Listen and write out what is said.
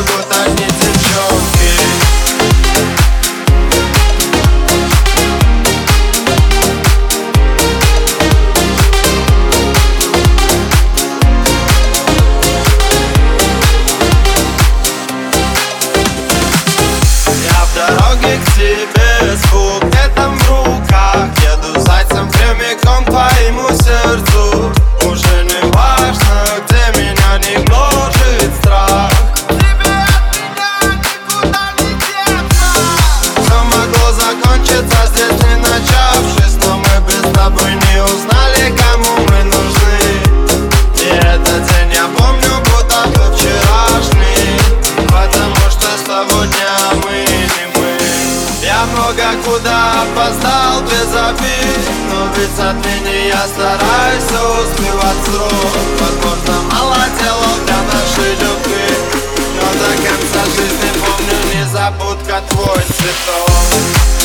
Богу так не много куда опоздал без обид. Но ведь отныне я стараюсь успевать срок Возможно, мало делал для нашей любви. Но до конца жизни помню незабудка твой цветок.